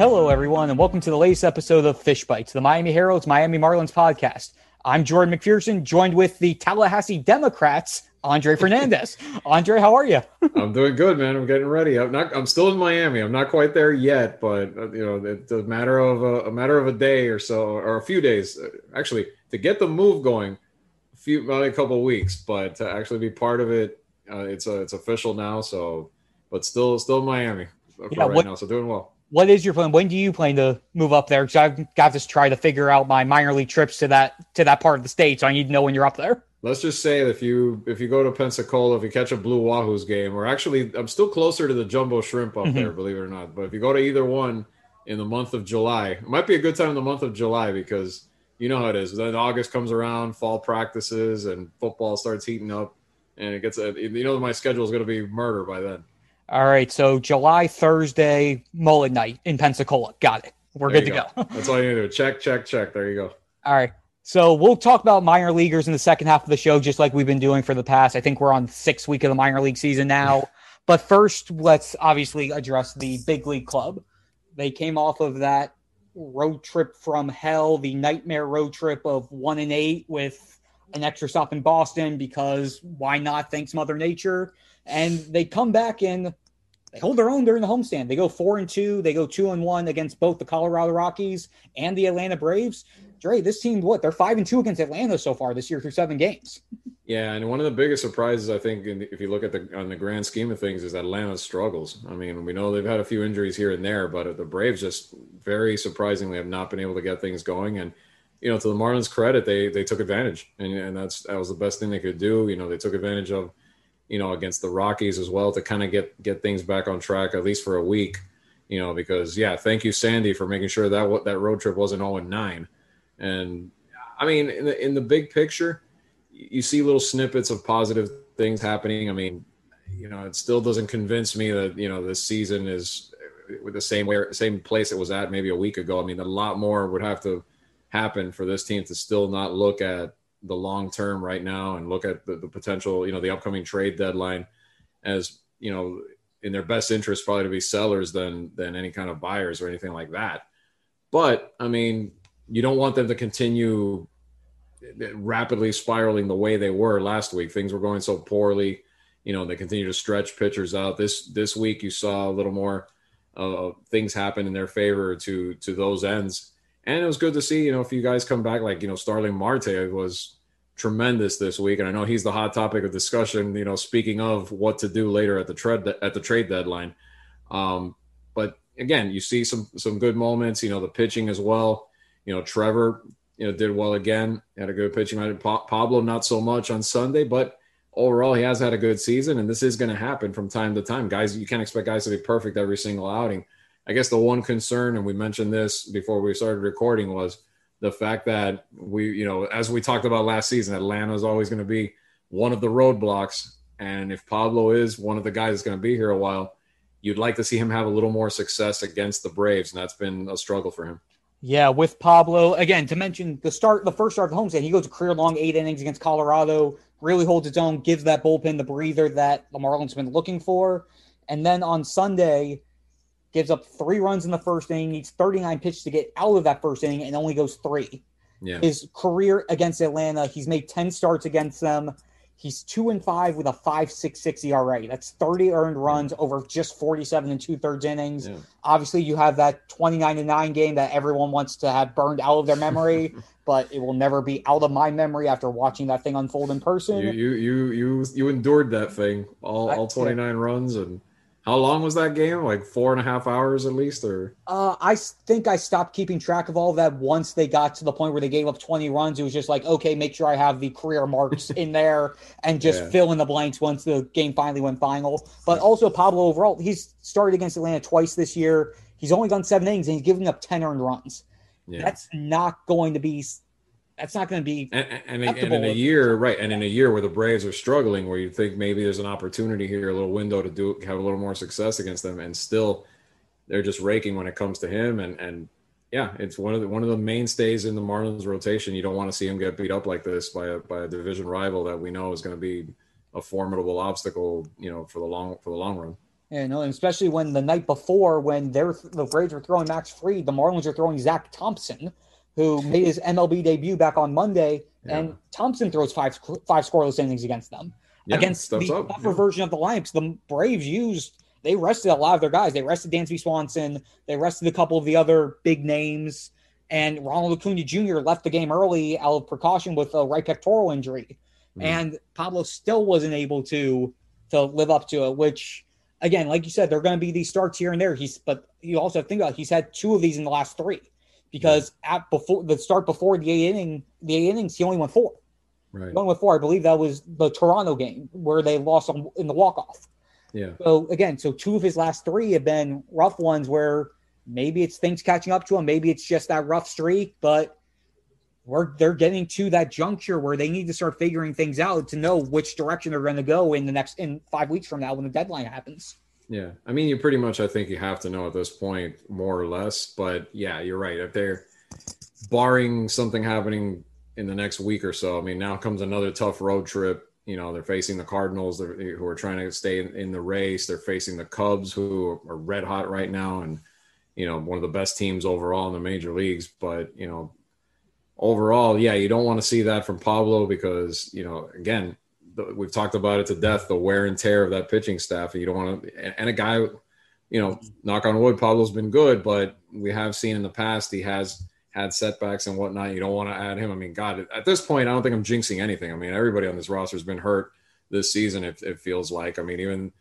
Hello, everyone, and welcome to the latest episode of Fish Bites, the Miami Herald's Miami Marlins podcast. I'm Jordan McPherson, joined with the Tallahassee Democrats, Andre Fernandez. Andre, how are you? I'm doing good, man. I'm getting ready. I'm not. I'm still in Miami. I'm not quite there yet, but uh, you know, it's a matter of a, a, matter of a day or so, or a few days, actually, to get the move going. A few, about a couple weeks, but to actually be part of it, uh, it's a, it's official now. So, but still, still Miami yeah, right what, now. So doing well what is your plan? When do you plan to move up there? Because I've got to try to figure out my minor league trips to that to that part of the state. So I need to know when you're up there. Let's just say if you if you go to Pensacola, if you catch a Blue Wahoos game, or actually I'm still closer to the Jumbo Shrimp up mm-hmm. there, believe it or not. But if you go to either one in the month of July, it might be a good time in the month of July because you know how it is. Then August comes around, fall practices, and football starts heating up, and it gets you know my schedule is going to be murder by then. All right, so July Thursday mullet night in Pensacola. Got it. We're there good to go. go. That's all you need to do. Check, check, check. There you go. All right. So we'll talk about minor leaguers in the second half of the show, just like we've been doing for the past. I think we're on sixth week of the minor league season now. but first, let's obviously address the big league club. They came off of that road trip from hell, the nightmare road trip of one and eight with an extra stop in Boston because why not? Thanks, Mother Nature. And they come back and they hold their own during the homestand. They go four and two. They go two and one against both the Colorado Rockies and the Atlanta Braves. Dre, this team, what they're five and two against Atlanta so far this year through seven games. Yeah, and one of the biggest surprises I think, if you look at the on the grand scheme of things, is Atlanta struggles. I mean, we know they've had a few injuries here and there, but the Braves just very surprisingly have not been able to get things going. And you know, to the Marlins' credit, they they took advantage, and, and that's that was the best thing they could do. You know, they took advantage of you know, against the Rockies as well to kind of get get things back on track at least for a week. You know, because yeah, thank you Sandy for making sure that what that road trip wasn't all in 9. And I mean, in the in the big picture, you see little snippets of positive things happening. I mean, you know, it still doesn't convince me that you know this season is with the same way same place it was at maybe a week ago. I mean, a lot more would have to happen for this team to still not look at the long term right now and look at the, the potential, you know, the upcoming trade deadline as, you know, in their best interest probably to be sellers than than any kind of buyers or anything like that. But I mean, you don't want them to continue rapidly spiraling the way they were last week. Things were going so poorly. You know, they continue to stretch pitchers out. This this week you saw a little more uh, things happen in their favor to to those ends and it was good to see, you know, if you guys come back, like, you know, Starling Marte was tremendous this week. And I know he's the hot topic of discussion, you know, speaking of what to do later at the trade, at the trade deadline. Um, but again, you see some, some good moments, you know, the pitching as well. You know, Trevor, you know, did well again, had a good pitching. Pablo, not so much on Sunday, but overall, he has had a good season. And this is going to happen from time to time. Guys, you can't expect guys to be perfect every single outing. I guess the one concern, and we mentioned this before we started recording, was the fact that we, you know, as we talked about last season, Atlanta is always going to be one of the roadblocks. And if Pablo is one of the guys that's going to be here a while, you'd like to see him have a little more success against the Braves, and that's been a struggle for him. Yeah, with Pablo again to mention the start, the first start of the homestand, he goes a career long eight innings against Colorado, really holds its own, gives that bullpen the breather that the Marlins have been looking for, and then on Sunday gives up three runs in the first inning, needs 39 pitches to get out of that first inning, and only goes three. Yeah. His career against Atlanta, he's made 10 starts against them. He's two and five with a five six six ERA. That's 30 earned runs over just 47 and two thirds innings. Yeah. Obviously, you have that 29 to 9 game that everyone wants to have burned out of their memory, but it will never be out of my memory after watching that thing unfold in person. You you you you, you endured that thing, all, all 29 runs and how long was that game? Like four and a half hours at least, or? Uh, I think I stopped keeping track of all of that once they got to the point where they gave up 20 runs. It was just like, okay, make sure I have the career marks in there and just yeah. fill in the blanks once the game finally went final. But also Pablo overall, he's started against Atlanta twice this year. He's only gone seven innings and he's giving up 10 earned runs. Yeah. That's not going to be that's not going to be and, and, and, in a year right and in a year where the braves are struggling where you think maybe there's an opportunity here a little window to do have a little more success against them and still they're just raking when it comes to him and and yeah it's one of the one of the mainstays in the marlins rotation. You don't want to see him get beat up like this by a by a division rival that we know is going to be a formidable obstacle you know for the long for the long run. You know, and especially when the night before, when they're the Braves were throwing Max Fried, the Marlins are throwing Zach Thompson, who made his MLB debut back on Monday, yeah. and Thompson throws five five scoreless innings against them yeah, against the up. tougher yeah. version of the lineups. The Braves used they rested a lot of their guys. They rested Dansby Swanson. They rested a couple of the other big names. And Ronald Acuna Jr. left the game early out of precaution with a right pectoral injury. Mm. And Pablo still wasn't able to to live up to it, which again, like you said, they're going to be these starts here and there. He's, but you also think about it, he's had two of these in the last three because at before the start before the eight inning, the eight innings, he only won four. Right. He only four. I believe that was the Toronto game where they lost on, in the walk off. Yeah. So again, so two of his last three have been rough ones where maybe it's things catching up to him, maybe it's just that rough streak, but we're they're getting to that juncture where they need to start figuring things out to know which direction they're going to go in the next in five weeks from now when the deadline happens. Yeah, I mean, you pretty much I think you have to know at this point more or less, but yeah, you're right. If they're barring something happening in the next week or so, I mean, now comes another tough road trip you know they're facing the Cardinals who are trying to stay in, in, the race. They're facing the Cubs who are red hot right now, and you know one of the best teams overall in the major leagues. But you know overall, yeah, you don't want to see that from Pablo because you know again the, we've talked about it to death the wear and tear of that pitching staff. You don't want to and, and a guy, you know, knock on wood, Pablo's been good, but we have seen in the past he has had setbacks and whatnot. You don't want to add him. I mean, God, at this point, I don't think I'm jinxing anything. I mean, everybody on this roster has been hurt this season. It, it feels like. I mean, even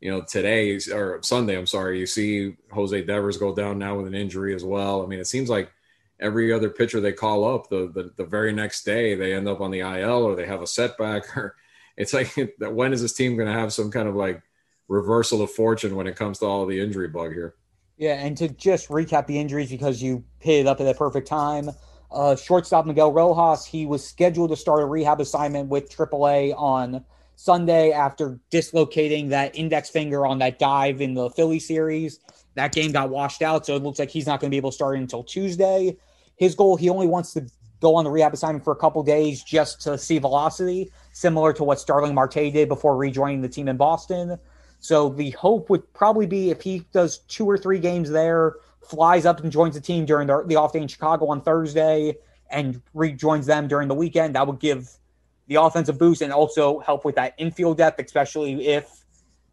you know today or Sunday, I'm sorry, you see Jose Devers go down now with an injury as well. I mean, it seems like every other pitcher they call up, the the, the very next day they end up on the IL or they have a setback. Or it's like, that when is this team going to have some kind of like reversal of fortune when it comes to all the injury bug here? Yeah, and to just recap the injuries because you hit it up at the perfect time. Uh, shortstop Miguel Rojas, he was scheduled to start a rehab assignment with AAA on Sunday after dislocating that index finger on that dive in the Philly series. That game got washed out, so it looks like he's not going to be able to start until Tuesday. His goal, he only wants to go on the rehab assignment for a couple days just to see velocity, similar to what Starling Marte did before rejoining the team in Boston. So the hope would probably be if he does two or three games there, flies up and joins the team during the, the off day in Chicago on Thursday, and rejoins them during the weekend. That would give the offensive boost and also help with that infield depth, especially if,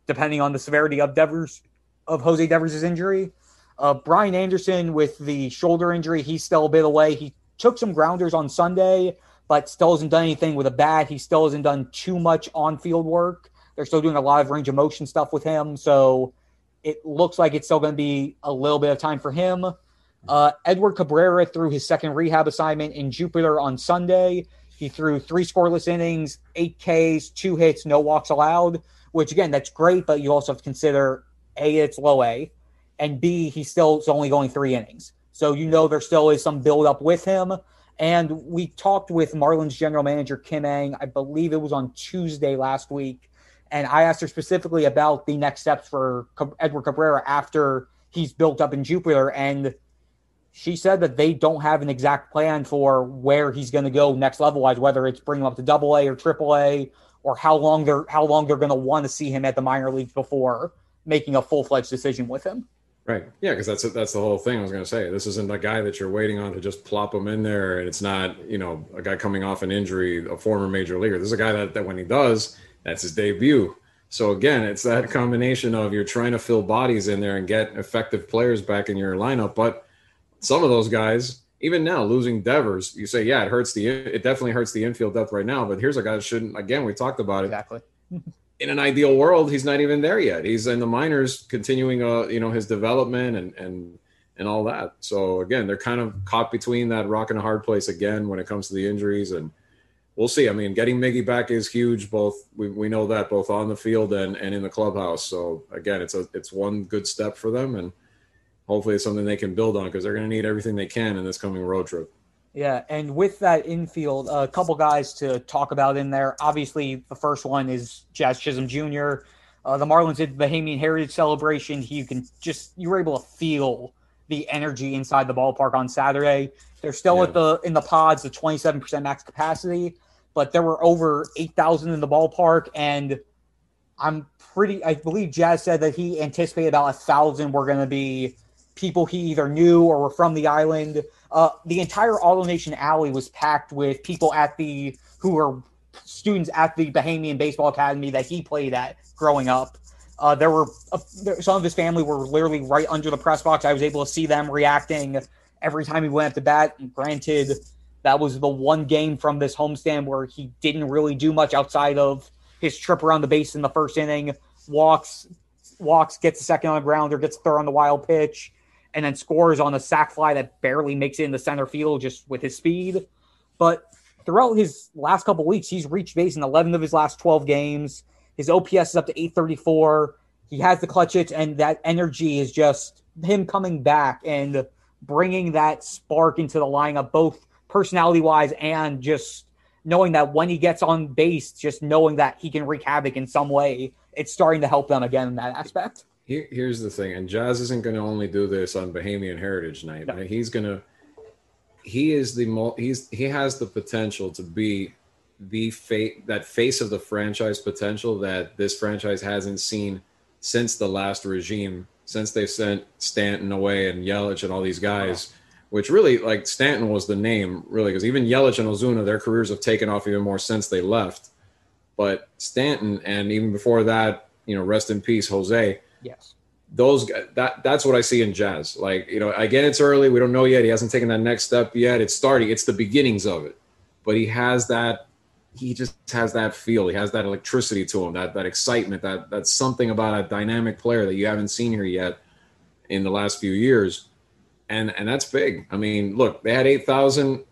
depending on the severity of Devers of Jose Devers' injury. Uh, Brian Anderson with the shoulder injury, he's still a bit away. He took some grounders on Sunday, but still hasn't done anything with a bat. He still hasn't done too much on field work. They're still doing a lot of range of motion stuff with him. So it looks like it's still going to be a little bit of time for him. Uh, Edward Cabrera threw his second rehab assignment in Jupiter on Sunday. He threw three scoreless innings, eight Ks, two hits, no walks allowed, which again, that's great, but you also have to consider A, it's low A, and B, he still only going three innings. So you know there still is some build-up with him. And we talked with Marlins general manager Kim Ng, I believe it was on Tuesday last week, and I asked her specifically about the next steps for Edward Cabrera after he's built up in Jupiter. And she said that they don't have an exact plan for where he's going to go next level wise, whether it's bringing him up to double A or triple A, or how long they're how long they're going to want to see him at the minor leagues before making a full fledged decision with him. Right. Yeah, because that's that's the whole thing. I was going to say this isn't a guy that you're waiting on to just plop him in there, and it's not you know a guy coming off an injury, a former major leaguer. This is a guy that, that when he does, that's his debut. So again, it's that combination of you're trying to fill bodies in there and get effective players back in your lineup, but some of those guys, even now, losing Devers, you say, yeah, it hurts the it definitely hurts the infield depth right now. But here's a guy that shouldn't. Again, we talked about it. Exactly. in an ideal world, he's not even there yet. He's in the minors, continuing, uh, you know, his development and and and all that. So again, they're kind of caught between that rock and a hard place again when it comes to the injuries and we'll see. I mean, getting Miggy back is huge. Both we, we know that both on the field and, and in the clubhouse. So again, it's a it's one good step for them, and hopefully it's something they can build on because they're going to need everything they can in this coming road trip. Yeah, and with that infield, a couple guys to talk about in there. Obviously, the first one is Jazz Chisholm Jr. Uh, the Marlins did the Bahamian Heritage Celebration. You can just you were able to feel the energy inside the ballpark on Saturday. They're still yeah. at the in the pods, the 27% max capacity but there were over 8,000 in the ballpark. And I'm pretty. I believe Jazz said that he anticipated about a thousand were going to be people he either knew or were from the island. Uh, the entire AutoNation alley was packed with people at the who were students at the Bahamian Baseball Academy that he played at growing up. Uh, there were uh, there, some of his family were literally right under the press box. I was able to see them reacting every time he went up to bat. And granted, that was the one game from this homestand where he didn't really do much outside of his trip around the base in the first inning, walks, walks, gets a second on the ground or gets third on the wild pitch, and then scores on a sac fly that barely makes it in the center field just with his speed. But throughout his last couple weeks, he's reached base in 11 of his last 12 games. His OPS is up to 834. He has the clutch hits, and that energy is just him coming back and bringing that spark into the lineup, both personality wise and just knowing that when he gets on base, just knowing that he can wreak havoc in some way, it's starting to help them again in that aspect. Here, here's the thing, and Jazz isn't going to only do this on Bahamian Heritage Night. No. He's going to. He is the mo- he's he has the potential to be the face that face of the franchise potential that this franchise hasn't seen since the last regime, since they sent Stanton away and Yelich and all these guys. Wow which really like Stanton was the name really because even Yelich and Ozuna their careers have taken off even more since they left. But Stanton and even before that, you know, rest in peace, Jose. Yes. Those that that's what I see in Jazz. Like you know, again, it's early. We don't know yet. He hasn't taken that next step yet. It's starting. It's the beginnings of it. But he has that. He just has that feel. He has that electricity to him. That that excitement. That that's something about a dynamic player that you haven't seen here yet in the last few years and and that's big. I mean, look, they had eight thousand.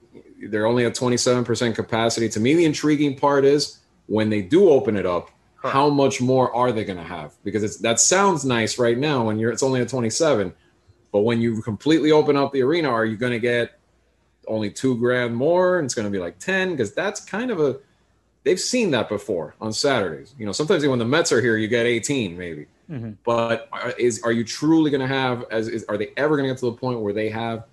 They're only at twenty seven percent capacity. To me, the intriguing part is when they do open it up, how much more are they going to have? Because it's that sounds nice right now when you're it's only a twenty seven, but when you completely open up the arena, are you going to get only two grand more? And it's going to be like ten because that's kind of a they've seen that before on Saturdays. You know, sometimes when the Mets are here, you get eighteen maybe. Mm-hmm. But are, is are you truly going to have as is, are they ever going to get to the point where they have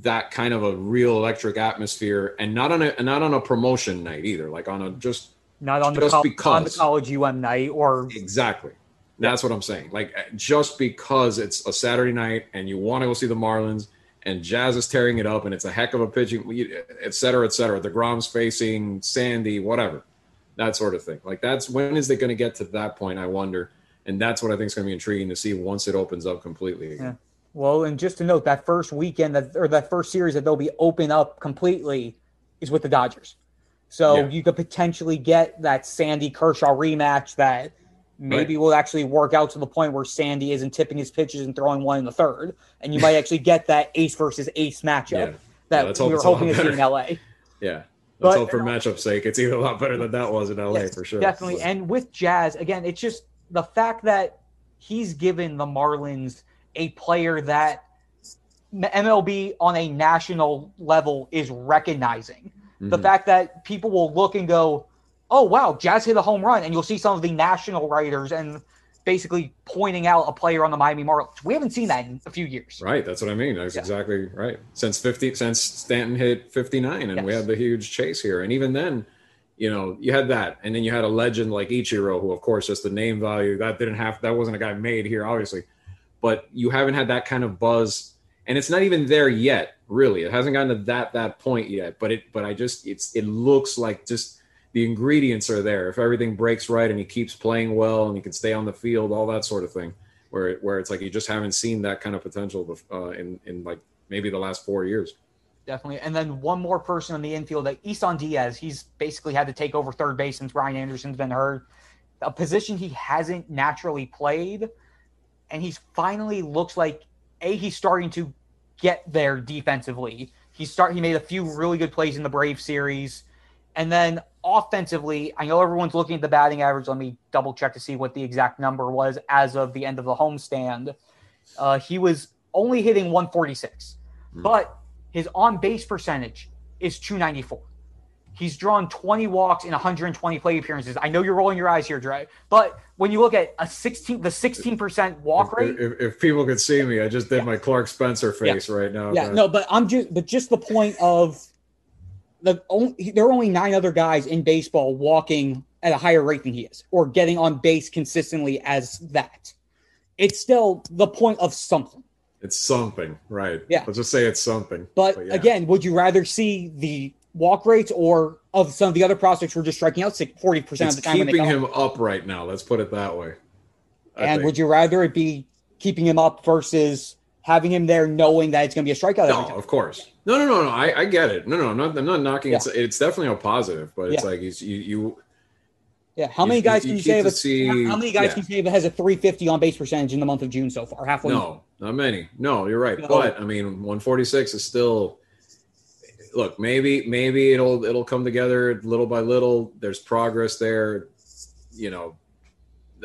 that kind of a real electric atmosphere and not on a not on a promotion night either, like on a just not on the because. on the college UM night or exactly. That's what I'm saying. Like just because it's a Saturday night and you want to go see the Marlins and Jazz is tearing it up and it's a heck of a pitching, et cetera, et cetera. DeGrom's facing Sandy, whatever, that sort of thing. Like that's when is it going to get to that point? I wonder and that's what I think is going to be intriguing to see once it opens up completely. Yeah. Well, and just to note, that first weekend that or that first series that they'll be open up completely is with the Dodgers. So yeah. you could potentially get that Sandy Kershaw rematch that maybe right. will actually work out to the point where Sandy isn't tipping his pitches and throwing one in the third, and you might actually get that ace versus ace matchup yeah. that yeah, we were hoping to see in LA. Yeah. Let's but, hope for matchup sake, it's even a lot better than that was in LA yes, for sure. Definitely. And with Jazz, again, it's just the fact that he's given the Marlins a player that MLB on a national level is recognizing. Mm-hmm. The fact that people will look and go, "Oh wow, Jazz hit a home run," and you'll see some of the national writers and basically pointing out a player on the Miami Marlins. We haven't seen that in a few years. Right, that's what I mean. That's yeah. exactly right. Since fifty, since Stanton hit fifty nine, and yes. we had the huge chase here, and even then you know, you had that, and then you had a legend like Ichiro, who, of course, just the name value that didn't have that wasn't a guy made here, obviously, but you haven't had that kind of buzz, and it's not even there yet. Really, it hasn't gotten to that that point yet. But it, but I just, it's, it looks like just the ingredients are there. If everything breaks right and he keeps playing well and he can stay on the field, all that sort of thing, where where it's like you just haven't seen that kind of potential uh, in in like maybe the last four years definitely. And then one more person on the infield, that Isan Diaz. He's basically had to take over third base since Brian Anderson's been hurt. A position he hasn't naturally played, and he's finally looks like a he's starting to get there defensively. He start he made a few really good plays in the Brave series, and then offensively, I know everyone's looking at the batting average. Let me double check to see what the exact number was as of the end of the homestand. Uh, he was only hitting 146, mm. but his on base percentage is 294. He's drawn 20 walks in 120 play appearances. I know you're rolling your eyes here, Dre, but when you look at a 16, the 16% walk rate. If, if people could see me, I just did yeah. my Clark Spencer face yeah. right now. Yeah, but. no, but I'm just, but just the point of the only, there are only nine other guys in baseball walking at a higher rate than he is, or getting on base consistently as that. It's still the point of something. It's something, right? Yeah. Let's just say it's something. But, yeah. again, would you rather see the walk rates or of some of the other prospects who are just striking out 40% it's of the time? keeping him up right now. Let's put it that way. I and think. would you rather it be keeping him up versus having him there knowing that it's going to be a strikeout every No, time? of course. No, no, no, no. I, I get it. No, no, I'm not, I'm not knocking. Yeah. It's it's definitely a positive, but it's Yeah. like he's you you Yeah, how You- many guys you can you? Have a, see- how many guys yeah. can that has a 350 on base percentage in the month of June so far? Halfway. no, not many. No, you're right. No. But I mean, 146 is still. Look, maybe maybe it'll it'll come together little by little. There's progress there. You know,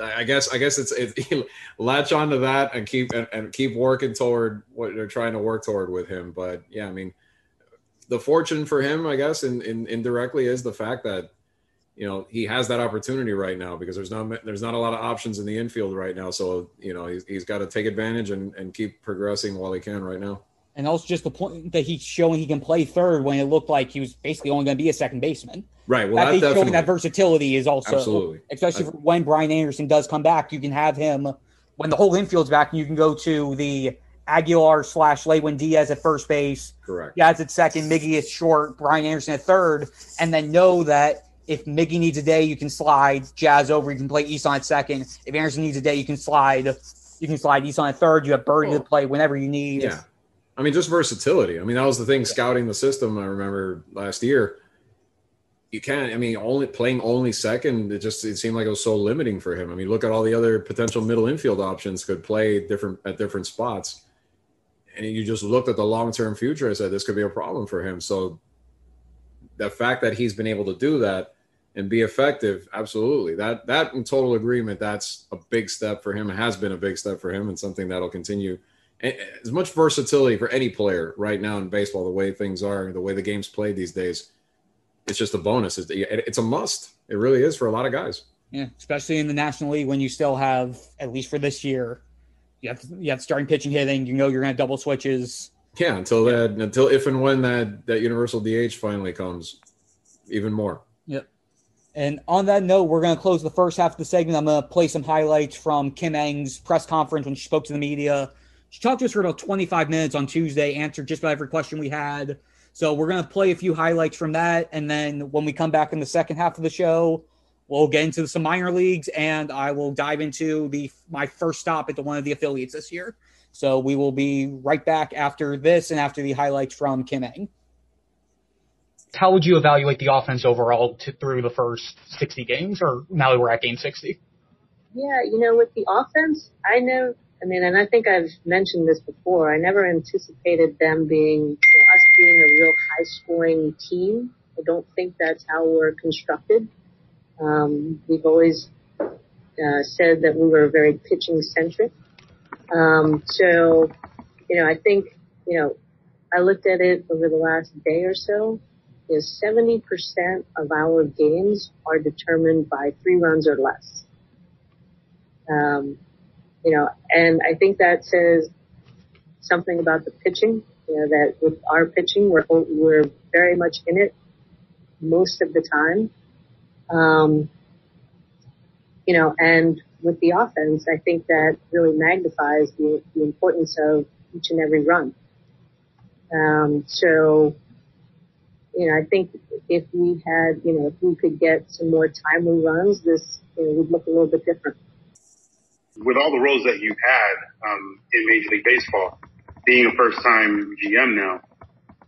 I guess I guess it's it, latch onto that and keep and, and keep working toward what they're trying to work toward with him. But yeah, I mean, the fortune for him, I guess, in, in indirectly is the fact that you know he has that opportunity right now because there's not there's not a lot of options in the infield right now. So you know he's, he's got to take advantage and, and keep progressing while he can right now. And also just the point that he's showing he can play third when it looked like he was basically only going to be a second baseman. Right. Well, that that showing that versatility is also Absolutely. especially I- for when Brian Anderson does come back, you can have him when the whole infield's back, and you can go to the Aguilar slash Lewin Diaz at first base, correct. Diaz at second, Miggy at short, Brian Anderson at third, and then know that if Miggy needs a day, you can slide Jazz over. You can play Isan at second. If Anderson needs a day, you can slide. You can slide Isan at third. You have Berti Oh. to play whenever you need. Yeah. I mean, just versatility. I mean, that was the thing scouting the system. I remember last year. You can't. I mean, only playing only second. It just it seemed like it was so limiting for him. I mean, look at all the other potential middle infield options could play different at different spots, and you just looked at the long term future. and said this could be a problem for him. So the fact that he's been able to do that and be effective, absolutely. That that in total agreement. That's a big step for him. It has been a big step for him, and something that'll continue as much versatility for any player right now in baseball, the way things are, the way the game's played these days, it's just a bonus. It's, a must. It really is for a lot of guys. Yeah, especially in the National League when you still have at least for this year, you have you have starting pitching hitting. You know you're going to double switches. Yeah, until that, until if and when that that universal DH finally comes, even more. Yep. And on that note, we're going to close the first half of the segment. I'm going to play some highlights from Kim Ng's press conference when she spoke to the media. She talked to us for about 25 minutes on Tuesday, answered just about every question we had. So we're going to play a few highlights from that. And then when we come back in the second half of the show, we'll get into some minor leagues and I will dive into the my first stop at the one of the affiliates this year. So we will be right back after this and after the highlights from Kim Ng. How would you evaluate the offense overall to, through the first 60 games, or now that we're at game 60? Yeah, you know, with the offense, I know, I mean, and I think I've mentioned this before, I never anticipated them being, you know, us being a real high scoring team. I don't think that's how we're constructed. Um, we've always uh, said that we were very pitching centric. Um, so, you know, I think, you know, I looked at it over the last day or so. Is 70% of our games are determined by three runs or less. Um, you know, and I think that says something about the pitching. You know, that with our pitching, we're we're very much in it most of the time. Um, you know, and with the offense, I think that really magnifies the, the importance of each and every run. Um, so, you know, I think if we had, you know, if we could get some more timely runs, this you know, would look a little bit different. With all the roles that you've had um, in Major League Baseball, being a first-time GM now,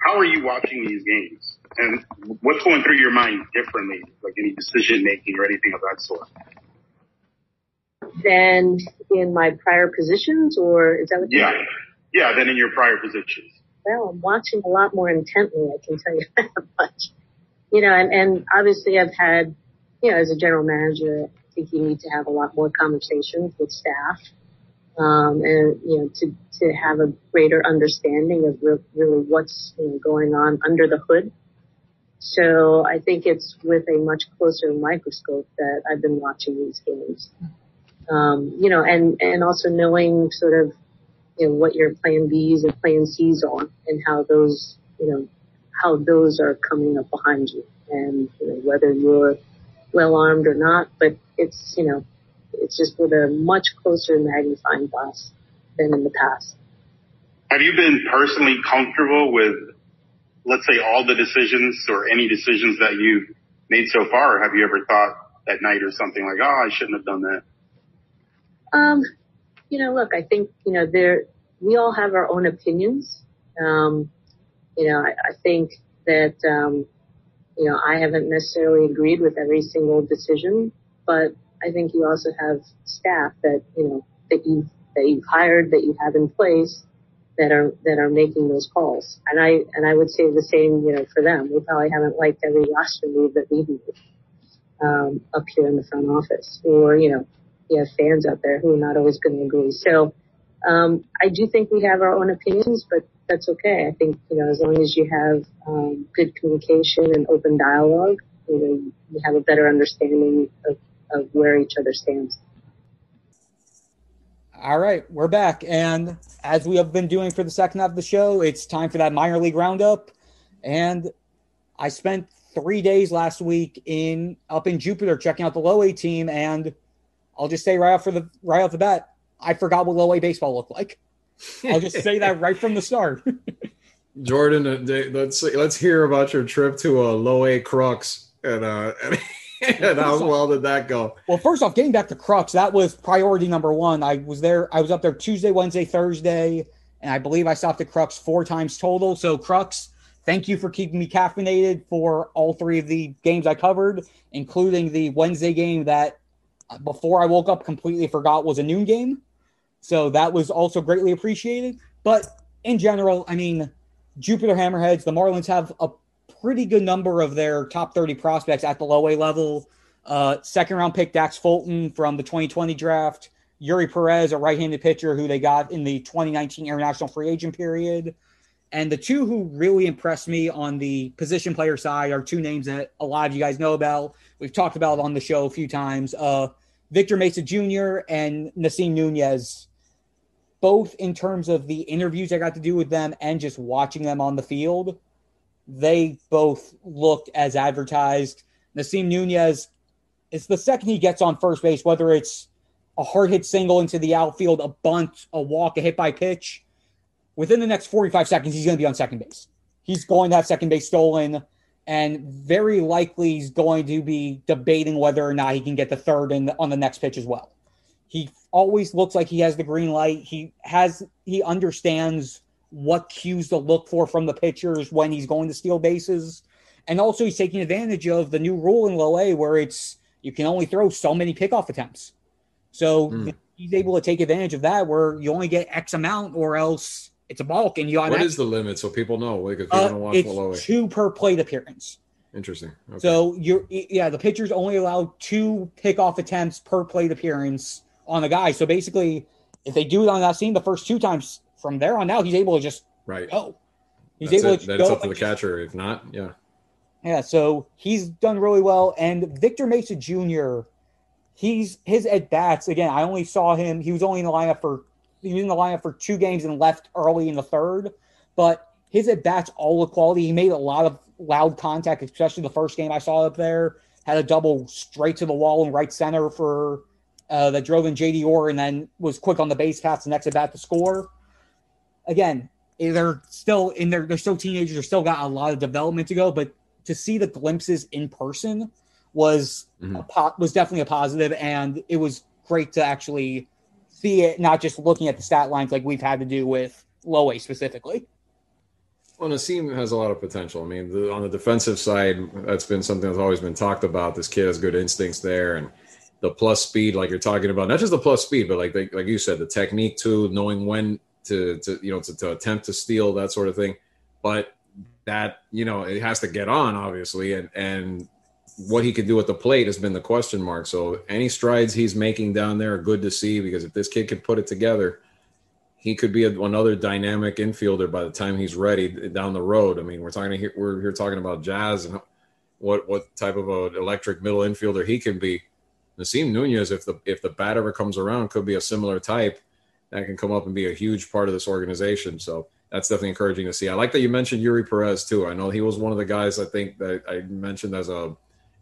how are you watching these games? And what's going through your mind differently, like any decision making or anything of that sort? than in my prior positions, or is that what you Yeah, yeah. Than in your prior positions. Well, I'm watching a lot more intently, I can tell you that much. You know, and, and obviously I've had, you know, as a general manager, think you need to have a lot more conversations with staff, um, and, you know, to, to have a greater understanding of re- really what's you know, going on under the hood. So I think it's with a much closer microscope that I've been watching these games. Um, you know, and, and also knowing sort of, you know, what your plan Bs and plan Cs are and how those, you know, how those are coming up behind you and, you know, whether you're well armed or not, but it's, you know, it's just with a much closer magnifying glass than in the past. Have you been personally comfortable with, let's say, all the decisions or any decisions that you've made so far? Have you ever thought at night or something like, oh, I shouldn't have done that? Um, you know, look, I think, you know, there, we all have our own opinions. Um, you know, I, I think that, um, you know, I haven't necessarily agreed with every single decision, but I think you also have staff that, you know, that you've, that you've hired, that you have in place that are, that are making those calls. And I, and I would say the same, you know, for them. We probably haven't liked every roster move that we've made, um, up here in the front office or, you know, you have fans out there who are not always going to agree. So, um, I do think we have our own opinions, but that's okay. I think, you know, as long as you have, um, good communication and open dialogue, you know, you have a better understanding of, of where each other stands. All right, we're back. And as we have been doing for the second half of the show, it's time for that minor league roundup. And I spent three days last week in up in Jupiter checking out the low A team, and I'll just say right off for the right off the bat, I forgot what low A baseball looked like. I'll just say that right from the start. Jordan, uh, let's let's hear about your trip to a low A Crux and uh and, and how well did that go? Well, first off, getting back to Crux, that was priority number one. I was there. I was up there Tuesday, Wednesday, Thursday, and I believe I stopped at Crux four times total. So Crux, thank you for keeping me caffeinated for all three of the games I covered, including the Wednesday game that uh, before I woke up completely forgot was a noon game. So that was also greatly appreciated. But in general, I mean, Jupiter Hammerheads, the Marlins have a pretty good number of their top 30 prospects at the low A level. Uh, second round pick Dax Fulton from the 2020 draft, Eury Perez, a right handed pitcher who they got in the 2019 international free agent period. And the two who really impressed me on the position player side are two names that a lot of you guys know about. We've talked about on the show a few times. Uh, Victor Mesa Jr. and Nasim Nunez both in terms of the interviews I got to do with them and just watching them on the field, they both looked as advertised. Nasim Nunez, it's the second he gets on first base, whether it's a hard hit single into the outfield, a bunt, a walk, a hit by pitch, within the next 45 seconds, he's going to be on second base. He's going to have second base stolen, and very likely he's going to be debating whether or not he can get the third in on the next pitch as well. He always looks like he has the green light. He has he understands what cues to look for from the pitchers when he's going to steal bases. And also he's taking advantage of the new rule in low A where it's you can only throw so many pickoff attempts. So mm. he's able to take advantage of that where you only get X amount or else it's a balk. and you What is the limit so people know? Like, if uh, don't watch it's low A. Two per plate appearance. Interesting. Okay. So you're yeah, the pitchers only allow two pickoff attempts per plate appearance on the guy. So basically, if they do it on that scene the first two times, from there on out, he's able to just right go. He's That's able it. to That's go. up to the catcher. If not, yeah. Yeah, so he's done really well. And Victor Mesa Jr., he's his at bats again. I only saw him. He was only in the lineup for he was in the lineup for two games and left early in the third. But his at bats all the quality. He made a lot of loud contact, especially the first game I saw up there. Had a double straight to the wall in right center for uh, that drove in JD Orr and then was quick on the base pass the next at bat to score. Again, they're still in their they're still teenagers, they're still got a lot of development to go, but to see the glimpses in person was mm-hmm. po- was definitely a positive, and it was great to actually see it, not just looking at the stat lines like we've had to do with low A specifically. Well, Nasim has a lot of potential. I mean, the, on the defensive side, that's been something that's always been talked about. This kid has good instincts there, and the plus speed, like you're talking about, not just the plus speed, but like like you said, the technique too, knowing when to to you know to, to attempt to steal that sort of thing. But that you know it has to get on obviously, and and what he could do at the plate has been the question mark. So any strides he's making down there are good to see because if this kid can put it together, he could be a, another dynamic infielder by the time he's ready down the road. I mean, we're talking here, we're here talking about Jazz and what what type of an electric middle infielder he can be. Nasim Nunez, if the if the bat ever comes around, could be a similar type that can come up and be a huge part of this organization. So that's definitely encouraging to see. I like that you mentioned Eury Perez too. I know he was one of the guys I think that I mentioned as a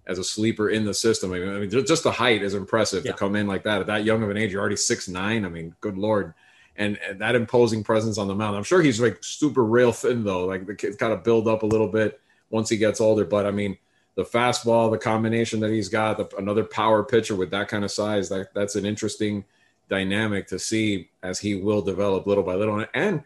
as a sleeper in the system. I mean, I mean just the height is impressive Yeah. to come in like that at that young of an age. You're already six nine. I mean, good lord. And, and that imposing presence on the mound. I'm sure he's like super rail thin though. Like the kid's kind of build up a little bit once he gets older. But I mean, the fastball, the combination that he's got, the, another power pitcher with that kind of size, that that's an interesting dynamic to see as he will develop little by little. And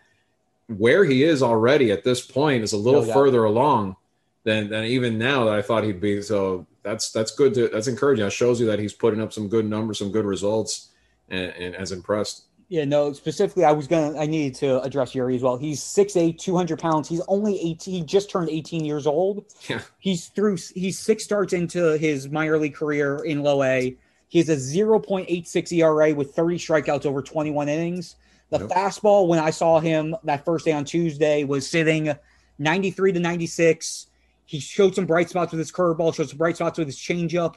where he is already at this point is a little No further along than than even now that I thought he'd be. So that's that's good to that's encouraging. That shows you that he's putting up some good numbers, some good results, and, and as impressed. Yeah, no, specifically, I was going to, I needed to address Eury as well. He's 6'8, 200 pounds. He's only 18, he just turned 18 years old. Yeah. He's through, he's six starts into his minor league career in low A. He has a 0.86 ERA with 30 strikeouts over 21 innings. The Yep. fastball, when I saw him that first day on Tuesday, was sitting 93 to 96. He showed some bright spots with his curveball, showed some bright spots with his changeup.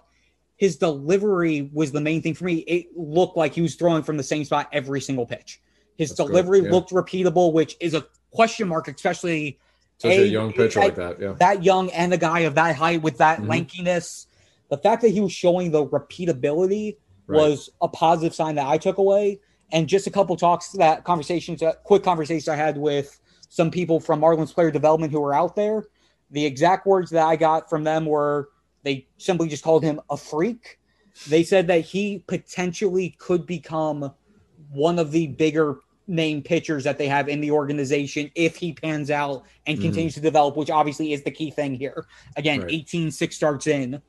His delivery was the main thing for me. It looked like he was throwing from the same spot every single pitch. His That's delivery yeah. looked repeatable, which is a question mark, especially Such a, A, young pitcher like that, yeah. that young and a guy of that height with that Mhm. lankiness. The fact that he was showing the repeatability Right. was a positive sign that I took away. And just a couple talks that conversations, uh, quick conversations I had with some people from Marlins player development who were out there. The exact words that I got from them were they simply just called him a freak. They said that he potentially could become one of the bigger name pitchers that they have in the organization if he pans out and Mhm. continues to develop, which obviously is the key thing here. Again, Right. 18 six starts in.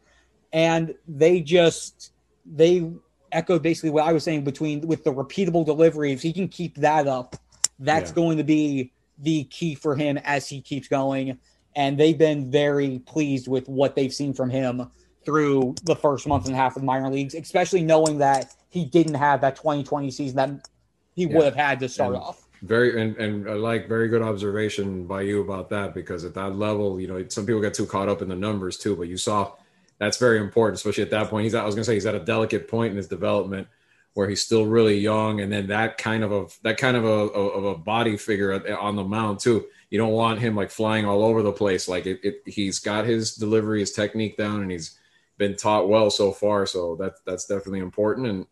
And they just they echoed basically what I was saying between with the repeatable delivery. If he can keep that up, that's Yeah. going to be the key for him as he keeps going. And they've been very pleased with what they've seen from him through the first month and a half of the minor leagues, especially knowing that he didn't have that 2020 season that he Yeah. would have had to start And- off. Very and, and I like very good observation by you about that because at that level, you know, some people get too caught up in the numbers too, but you saw that's very important, especially at that point. He's at, I was gonna say he's at a delicate point in his development where he's still really young, and then that kind of a that kind of a of a body figure on the mound too. You don't want him like flying all over the place. Like it, it he's got his delivery, his technique down, and he's been taught well so far. So that that's definitely important and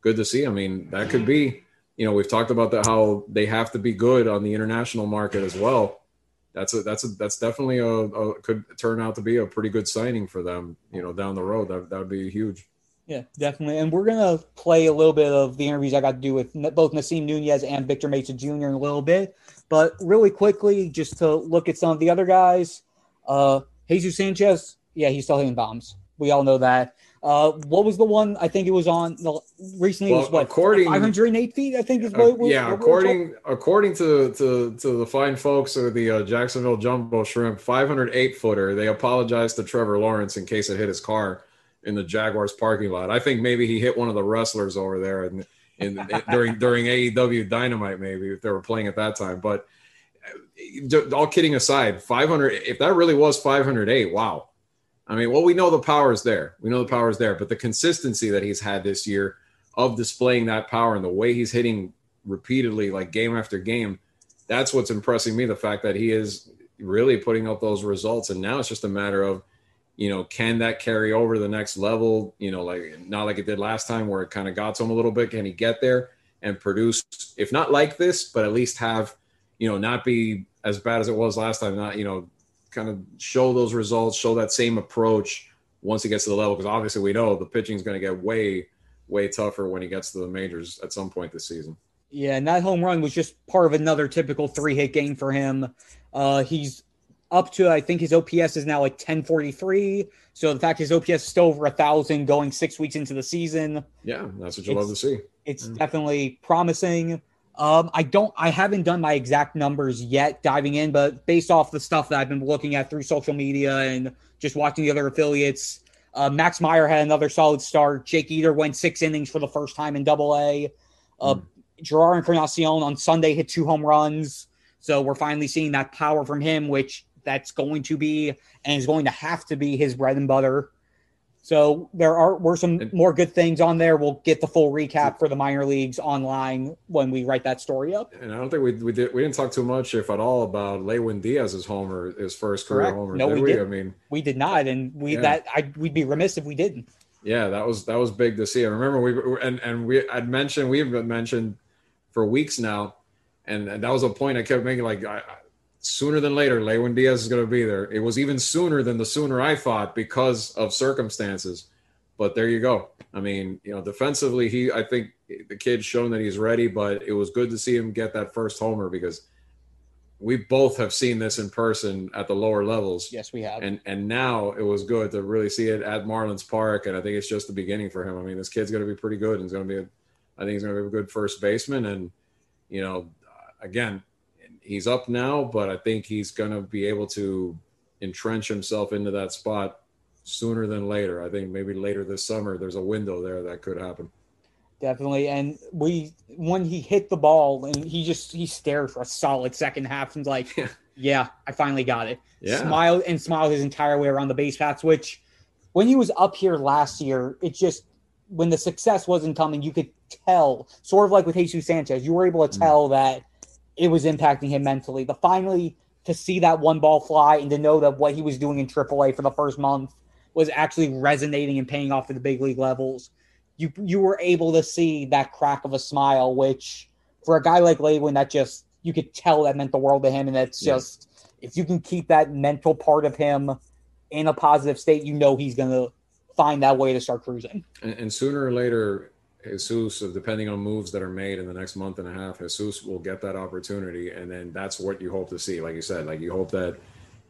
good to see. I mean, that could be you know, we've talked about that how they have to be good on the international market as well. That's a that's a that's definitely a, a could turn out to be a pretty good signing for them. You know, down the road that that would be huge. Yeah, definitely. And we're gonna play a little bit of the interviews I got to do with both Nasim Nunez and Victor Mesa Jr. in a little bit. But really quickly, just to look at some of the other guys, uh, Jesus Sanchez, yeah, he's still hitting bombs. We all know that. Uh, what was the one? I think it was on the recently. it was what according- 508 feet. I think is Uh, what. what- yeah, what according according to, to to the fine folks of the uh, Jacksonville Jumbo Shrimp, 508 footer. They apologized to Trevor Lawrence in case it hit his car in the Jaguars parking lot. I think maybe he hit one of the wrestlers over there in, in, during during AEW Dynamite, maybe if they were playing at that time. But uh, all kidding aside, 500. If that really was 508, wow. I mean, well, we know the power is there. We know the power is there, but the consistency that he's had this year of displaying that power and the way he's hitting repeatedly, like game after game, that's what's impressing me. The fact that he is really putting up those results, and now it's just a matter of, you know, can that carry over the next level? You know, like not like it did last time, where it kind of got to him a little bit. Can he get there and produce, if not like this, but at least have, you know, not be as bad as it was last time? Not, you know, kind of show those results, show that same approach once he gets to the level. Because obviously we know the pitching is going to get way, way tougher when he gets to the majors at some point this season. Yeah, and that home run was just part of another typical three hit game for him. Uh, he's up to, I think his OPS is now like 1043. So the fact his OPS is still over a thousand going six weeks into the season, Yeah, that's what you love to see. it's Mm. definitely promising. Um, I don't, I haven't done my exact numbers yet diving in, but based off the stuff that I've been looking at through social media and just watching the other affiliates, uh, Max Meyer had another solid start. Jake Eder went six innings for the first time in Double A. Uh, Mm. Jerar Encarnacion on Sunday hit two home runs, so we're finally seeing that power from him, which that's going to be and is going to have to be his bread and butter. So there are were some more good things on there. We'll get the full recap for the minor leagues online when we write that story up. And I don't think we we did we didn't talk too much, if at all, about Lewin Diaz's homer, his first career Correct. homer. No, did we we? didn't. I mean, We did not, and we Yeah. that I we'd be remiss if we didn't. yeah, that was that was big to see. I remember we and and we I'd mentioned we've been mentioned for weeks now, and, and that was a point I kept making. Like I- sooner than later, Lewin Diaz is going to be there. It was even sooner than the sooner I thought because of circumstances. But there you go. I mean, you know, defensively, he I think the kid's shown that he's ready. But it was good to see him get that first homer because we both have seen this in person at the lower levels Yes, we have. and and now it was good to really see it at Marlins Park, and I think it's just the beginning for him. I mean, this kid's going to be pretty good, and he's going to be, a, I think he's going to be a good first baseman, and you know, again, he's up now, but I think he's going to be able to entrench himself into that spot sooner than later. I think maybe later this summer, there's a window there that could happen. Definitely. And we when he hit the ball and he just he stared for a solid second half and like, Yeah. Yeah, I finally got it. Yeah. Smiled and smiled his entire way around the base paths, which when he was up here last year, it just when the success wasn't coming, you could tell, sort of like with Jesus Sanchez, you were able to Mm. tell that it was impacting him mentally. But finally to see that one ball fly and to know that what he was doing in AAA for the first month was actually resonating and paying off at the big league levels you you were able to see that crack of a smile, which for a guy like Lewin, that just you could tell that meant the world to him, and it's Yeah. just if you can keep that mental part of him in a positive state, you know he's gonna find that way to start cruising. And, and sooner or later, Jesus, depending on moves that are made in the next month and a half, Jesus will get that opportunity, and then that's what you hope to see. Like you said, like you hope that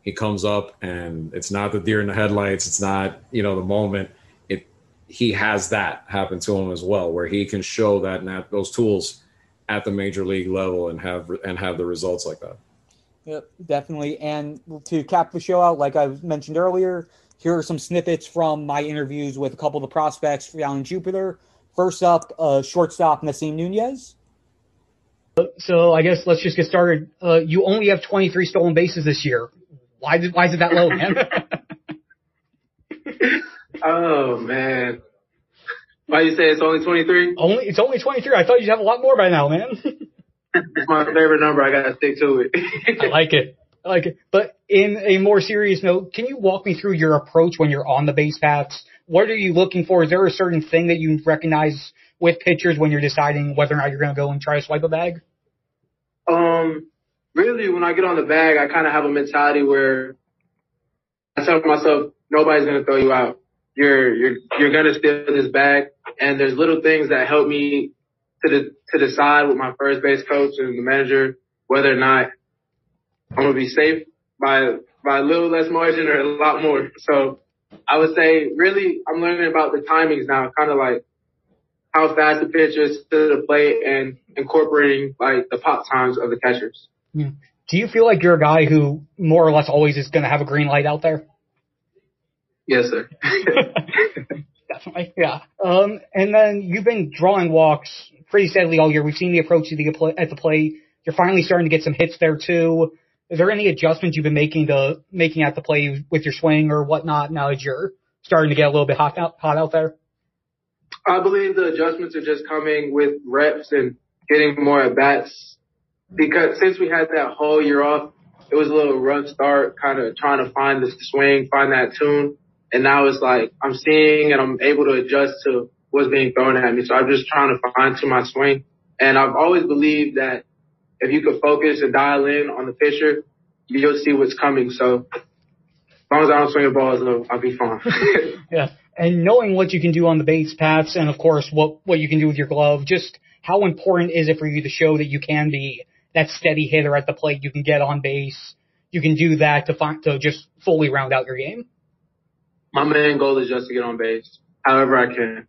he comes up and it's not the deer in the headlights, it's not you know the moment. It he has that happen to him as well, where he can show that and that those tools at the major league level and have and have the results like that. Yep, definitely. And to cap the show out, like I mentioned earlier, here are some snippets from my interviews with a couple of the prospects for in Jupiter. First up, uh, shortstop Nasim Nunez. So I guess let's just get started. Uh, you only have 23 stolen bases this year. Why did, why is it that low, man? Oh man. Why you say it's only 23? only it's only 23. I thought you'd have a lot more by now, man. It's my favorite number. I gotta stick to it. I like it. I like it. But in a more serious note, can you walk me through your approach when you're on the base paths? What are you looking for? Is there a certain thing that you recognize with pitchers when you're deciding whether or not you're going to go and try to swipe a bag? um, really, when I get on the bag, I kind of have a mentality where I tell myself, nobody's gonna throw you out. You're you're you're gonna steal this bag, and there's little things that help me to the to decide with my first base coach and the manager whether or not I'm gonna be safe by by a little less margin or a lot more. So I would say really I'm learning about the timings now, kind of like how fast the pitcher is to the plate and incorporating like the pop times of the catchers. Do you feel like you're a guy who more or less always is going to have a green light out there? Yes, sir. Definitely, yeah. Um, and then you've been drawing walks pretty steadily all year. We've seen the approach to the at the plate. You're finally starting to get some hits there too. Is there any adjustments you've been making to making at the plate with your swing or whatnot now that you're starting to get a little bit hot out hot out there? I believe the adjustments are just coming with reps and getting more at bats. Because since we had that whole year off, it was a little rough start, kind of trying to find the swing, find that tune. And now it's like I'm seeing and I'm able to adjust to what's being thrown at me. So I'm just trying to fine tune my swing. And I've always believed that if you could focus and dial in on the pitcher, you'll see what's coming. So as long as I don't swing the balls, I'll, I'll be fine. Yeah. And knowing what you can do on the base paths and of course what, what you can do with your glove, just how important is it for you to show that you can be that steady hitter at the plate? You can get on base. You can do that to find, to just fully round out your game. my main goal is just to get on base, however I can.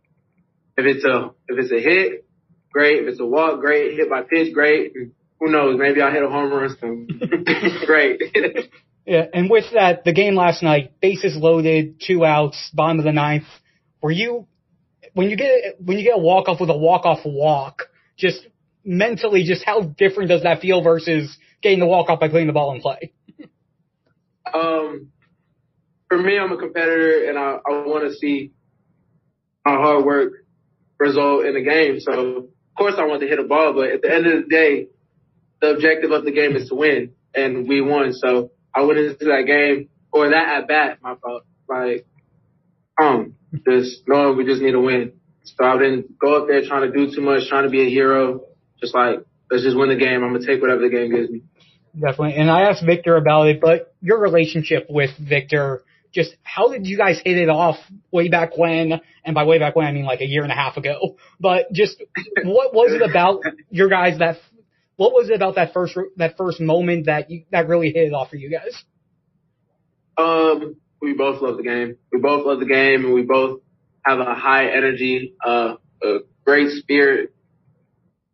If it's a if it's a hit, great. If it's a walk, great. Hit by pitch, great. Who knows? Maybe I'll hit a home run soon. great. Yeah. And with that, the game last night, bases loaded, two outs, bottom of the ninth. Were you, when you get, when you get a walk off with a walk off walk, just mentally, just how different does that feel versus getting the walk off by putting the ball in play? um, for me, I'm a competitor and I, I want to see my hard work result in the game. So of course I want to hit a ball, but at the end of the day, the objective of the game is to win and we won. So I went into that game or that at bat, my fault. Like, um, just knowing we just need to win. So I didn't go up there trying to do too much, trying to be a hero. Just like, let's just win the game. I'm to take whatever the game gives me. Definitely. And I asked Victor about it, but your relationship with Victor, just how did you guys hit it off way back when? And by way back when, I mean like a year and a half ago. But just what was it about your guys that, what was it about that first, that first moment that you, that really hit it off for you guys? Um, we both love the game. We both love the game and we both have a high energy, uh, a great spirit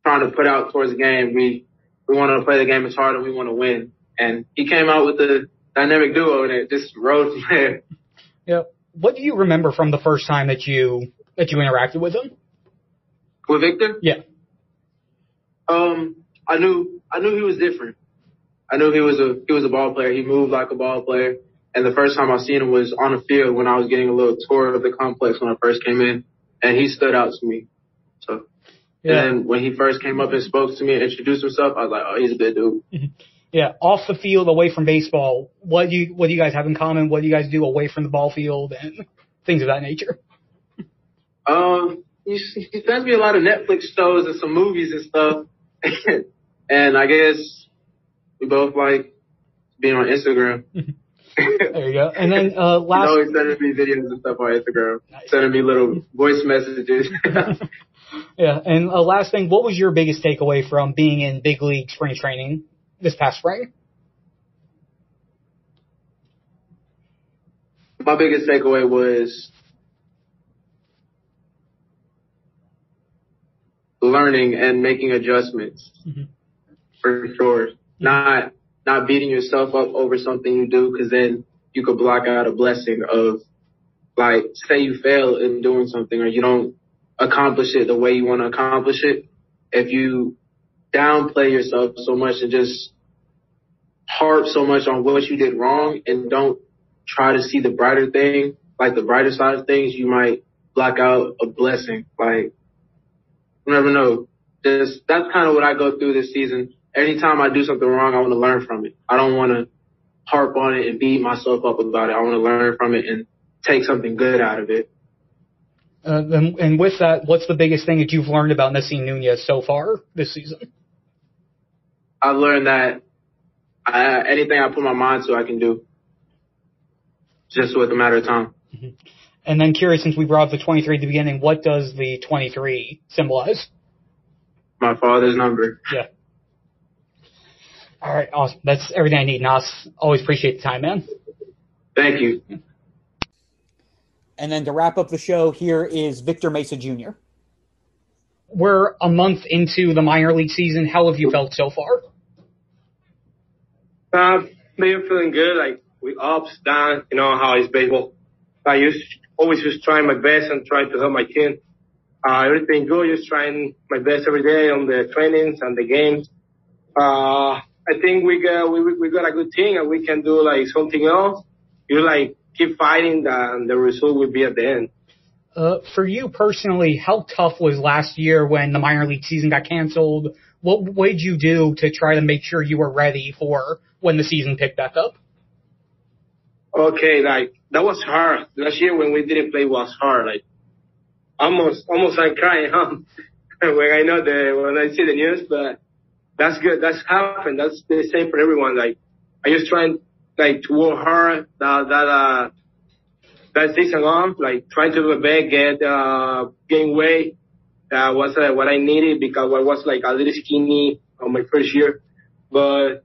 trying to put out towards the game. We, we want to play the game as hard and we want to win. And he came out with the dynamic duo and it just rose from there. Yeah. What do you remember from the first time that you, that you interacted with him? With Victor? Yeah. Um, I knew, I knew he was different. I knew he was a, he was a ball player. He moved like a ball player. And the first time I seen him was on the field when I was getting a little tour of the complex when I first came in, and he stood out to me. So, yeah. and when he first came up and spoke to me and introduced himself, I was like, oh, he's a good dude. yeah, off the field, away from baseball, what do you what do you guys have in common? What do you guys do away from the ball field and things of that nature? Um, he, he sends me a lot of Netflix shows and some movies and stuff, and I guess we both like being on Instagram. there you go. And then uh, last. He's always sending me videos and stuff on Instagram, sending me little voice messages. yeah, and uh, last thing, what was your biggest takeaway from being in big league spring training this past spring? My biggest takeaway was learning and making adjustments mm-hmm. For sure. Not not beating yourself up over something you do because then you could block out a blessing of like say you fail in doing something or you don't accomplish it the way you want to accomplish it. If you downplay yourself so much and just harp so much on what you did wrong and don't try to see the brighter thing, like the brighter side of things, you might block out a blessing. Like, you never know. Just, that's kind of what I go through this season anytime I do something wrong, I want to learn from it. I don't want to harp on it and beat myself up about it. I want to learn from it and take something good out of it. Uh, and, and, with that, what's the biggest thing that you've learned about Nasim Nunez so far this season? I've learned that I, anything I put my mind to, I can do. Just with a matter of time. Mm-hmm. And then curious, since we brought up the 23 at the beginning, what does the 23 symbolize? My father's number. Yeah. All right, awesome. That's everything I need, Nas. Always appreciate the time, man. Thank you. And then to wrap up the show, here is Victor Mesa Jr. We're a month into the minor league season. How have you felt so far? Uh, been feeling good. Like we ups, down, You know how it's baseball. I used always just trying my best and trying to help my team. Uh, everything good. Just trying my best every day on the trainings and the games. Uh, I think we got we we got a good team and we can do like something else. You like keep fighting, and the result will be at the end. Uh, for you personally, how tough was last year when the minor league season got canceled? What, did you do to try to make sure you were ready for when the season picked back up? Okay, like that was hard. Last year when we didn't play was hard. Like almost, almost I'm crying, huh? when I know the when I see the news, but that's good. That's happened. That's the same for everyone. Like, I just trying like to work hard that that uh that season on, like trying to best, get uh gain weight. That was uh, what I needed because I was like a little skinny on my first year, but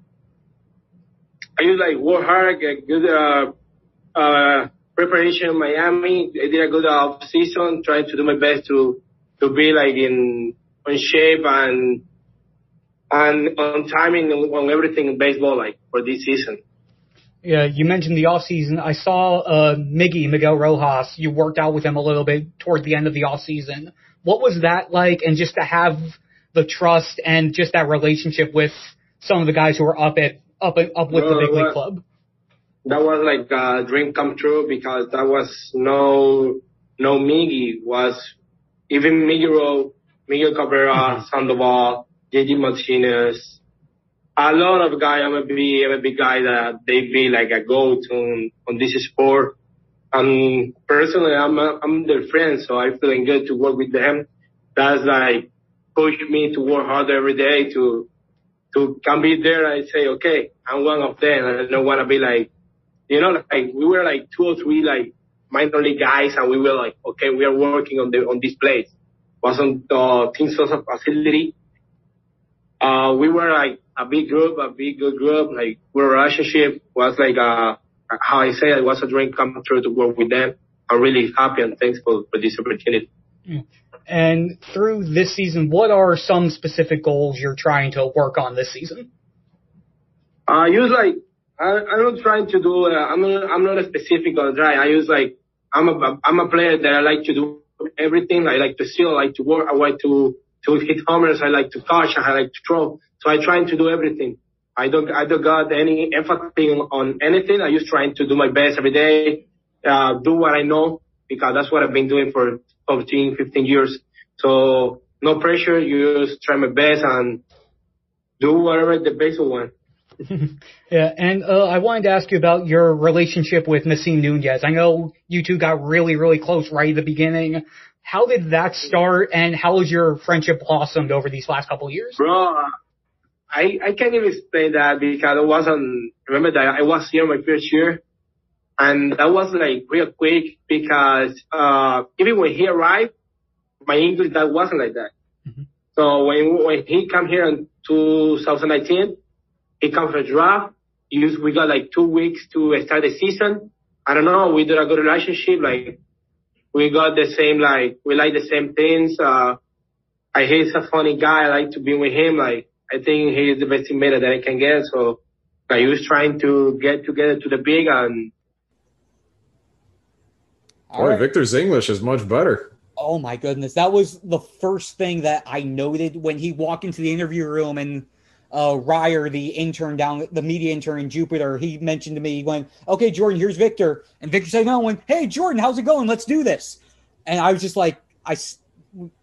I just like work hard, get good uh uh preparation in Miami. I did a good off season, trying to do my best to to be like in in shape and and on timing on everything in baseball, like for this season. Yeah, you mentioned the off season. I saw uh, Miggy Miguel Rojas. You worked out with him a little bit toward the end of the off season. What was that like? And just to have the trust and just that relationship with some of the guys who were up at up up with uh, the big league club. that was like a dream come true because that was no, no Miggy was even Miguel, Miguel Cabrera, mm-hmm. Sandoval, JD Martinez, a lot of guys. I'm a a big guy that they be like a go-to on, on this sport. And personally, I'm, a, I'm their friend, so I feeling good to work with them. That's like push me to work harder every day to, to come be there. I say, okay, I'm one of them. I don't want to be like, you know, like we were like two or three like minor league guys and we were like, okay, we are working on the, on this place. Wasn't the team social facility. Uh, we were like a big group, a big good group. Like our relationship was like, uh, how I say it was a dream come true to work with them. I'm really happy and thankful for this opportunity. Mm. And through this season, what are some specific goals you're trying to work on this season? I use like I, I'm not trying to do. Uh, I'm not. I'm not a specific on try. I use like I'm a I'm a player that I like to do everything. I like to steal. I like to work. I like to to homers. I like to catch. I like to throw. So I try to do everything. I don't I don't got any empathy on anything. I just trying to do my best every day. Uh, do what I know because that's what I've been doing for 14, 15 years. So no pressure. You just try my best and do whatever the best one. yeah, and uh, I wanted to ask you about your relationship with Nasim Nunez. I know you two got really, really close right at the beginning. How did that start, and how has your friendship blossomed over these last couple of years? Bro, I I can't even explain that because it wasn't. Remember that I was here my first year, and that was like real quick because uh even when he arrived, my English that wasn't like that. Mm-hmm. So when when he come here in 2019 he comes from draft. We got like two weeks to start the season. I don't know. We did a good relationship. Like we got the same, like we like the same things. Uh, I he's a funny guy. I like to be with him. Like I think he is the best teammate that I can get. So I was trying to get together to the big and. Boy, right. Victor's English is much better. Oh my goodness, that was the first thing that I noted when he walked into the interview room and uh, Ryer, the intern down, the media intern in Jupiter, he mentioned to me, he went, okay, Jordan, here's Victor. And Victor said, no, went, hey, Jordan, how's it going? Let's do this. And I was just like, I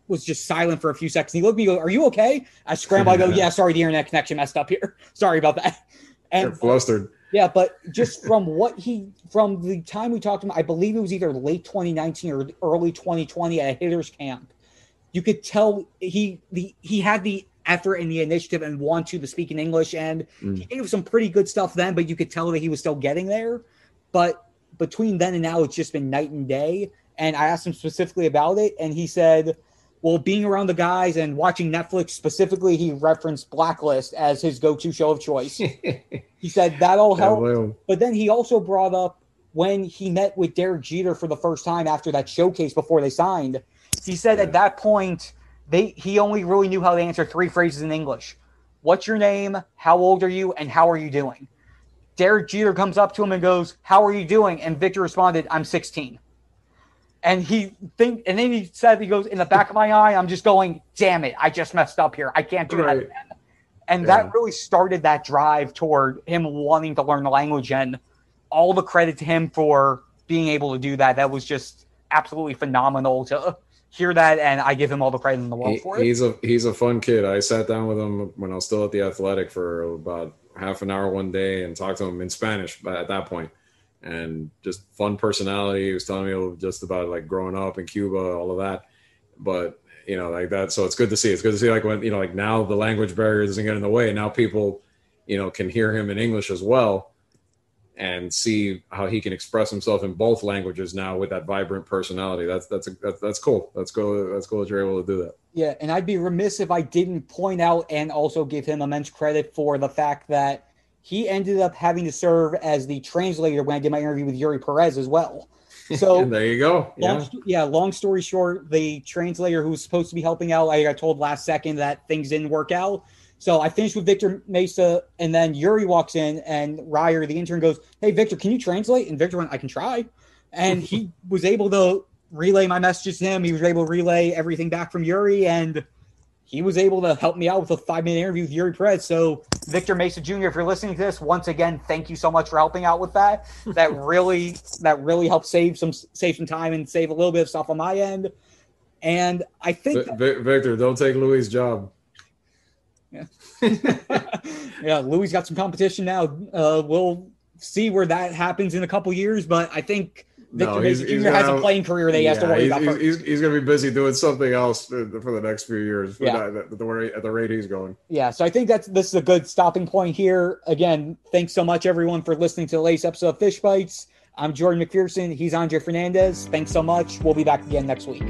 was just silent for a few seconds. He looked at me, go, are you okay? I scrambled. I go, yeah, sorry, the internet connection messed up here. sorry about that. And You're flustered. Yeah, but just from what he, from the time we talked to him, I believe it was either late 2019 or early 2020 at a hitters camp. You could tell he the he had the effort and the initiative and want to, to speak in English. And mm. he gave some pretty good stuff then, but you could tell that he was still getting there. But between then and now, it's just been night and day. And I asked him specifically about it, and he said, well, being around the guys and watching Netflix specifically, he referenced Blacklist as his go to show of choice. he said that all helped. But then he also brought up when he met with Derek Jeter for the first time after that showcase before they signed. He said yeah. at that point, they he only really knew how to answer three phrases in English. What's your name? How old are you? And how are you doing? Derek Jeter comes up to him and goes, "How are you doing?" And Victor responded, "I'm 16." And he think, and then he said, "He goes in the back of my eye. I'm just going, damn it, I just messed up here. I can't do right. that." Again. And yeah. that really started that drive toward him wanting to learn the language. And all the credit to him for being able to do that. That was just absolutely phenomenal to hear that, and I give him all the credit in the world he, for it. He's a he's a fun kid. I sat down with him when I was still at the Athletic for about half an hour one day and talked to him in Spanish at that point, and just fun personality. He was telling me just about like growing up in Cuba, all of that. But you know, like that. So it's good to see. It's good to see like when you know, like now the language barrier doesn't get in the way. Now people, you know, can hear him in English as well and see how he can express himself in both languages now with that vibrant personality. That's that's a, that's, that's cool. That's cool. That's cool that you're able to do that. Yeah, and I'd be remiss if I didn't point out and also give him immense credit for the fact that he ended up having to serve as the translator when I did my interview with Eury Perez as well. So there you go. Yeah. Long, yeah. Long story short, the translator who was supposed to be helping out, I got told last second that things didn't work out. So I finished with Victor Mesa, and then Eury walks in, and Ryer, the intern, goes, "Hey, Victor, can you translate?" And Victor went, "I can try," and he was able to relay my messages to him. He was able to relay everything back from Eury, and he was able to help me out with a five minute interview with Eury Perez. So Victor Mesa Jr., if you're listening to this, once again, thank you so much for helping out with that. That really that really helped save some save some time and save a little bit of stuff on my end. And I think v- Victor, don't take Louis' job. Yeah, yeah. Louis got some competition now. Uh, we'll see where that happens in a couple years, but I think Victor no, he's, he's has a playing career that he yeah, has to worry he's, about. He's, he's, he's going to be busy doing something else for the next few years. Yeah. The, rate, at the rate he's going. Yeah, so I think that's this is a good stopping point here. Again, thanks so much everyone for listening to the latest episode of Fish Bites. I'm Jordan McPherson. He's Andre Fernandez. Thanks so much. We'll be back again next week.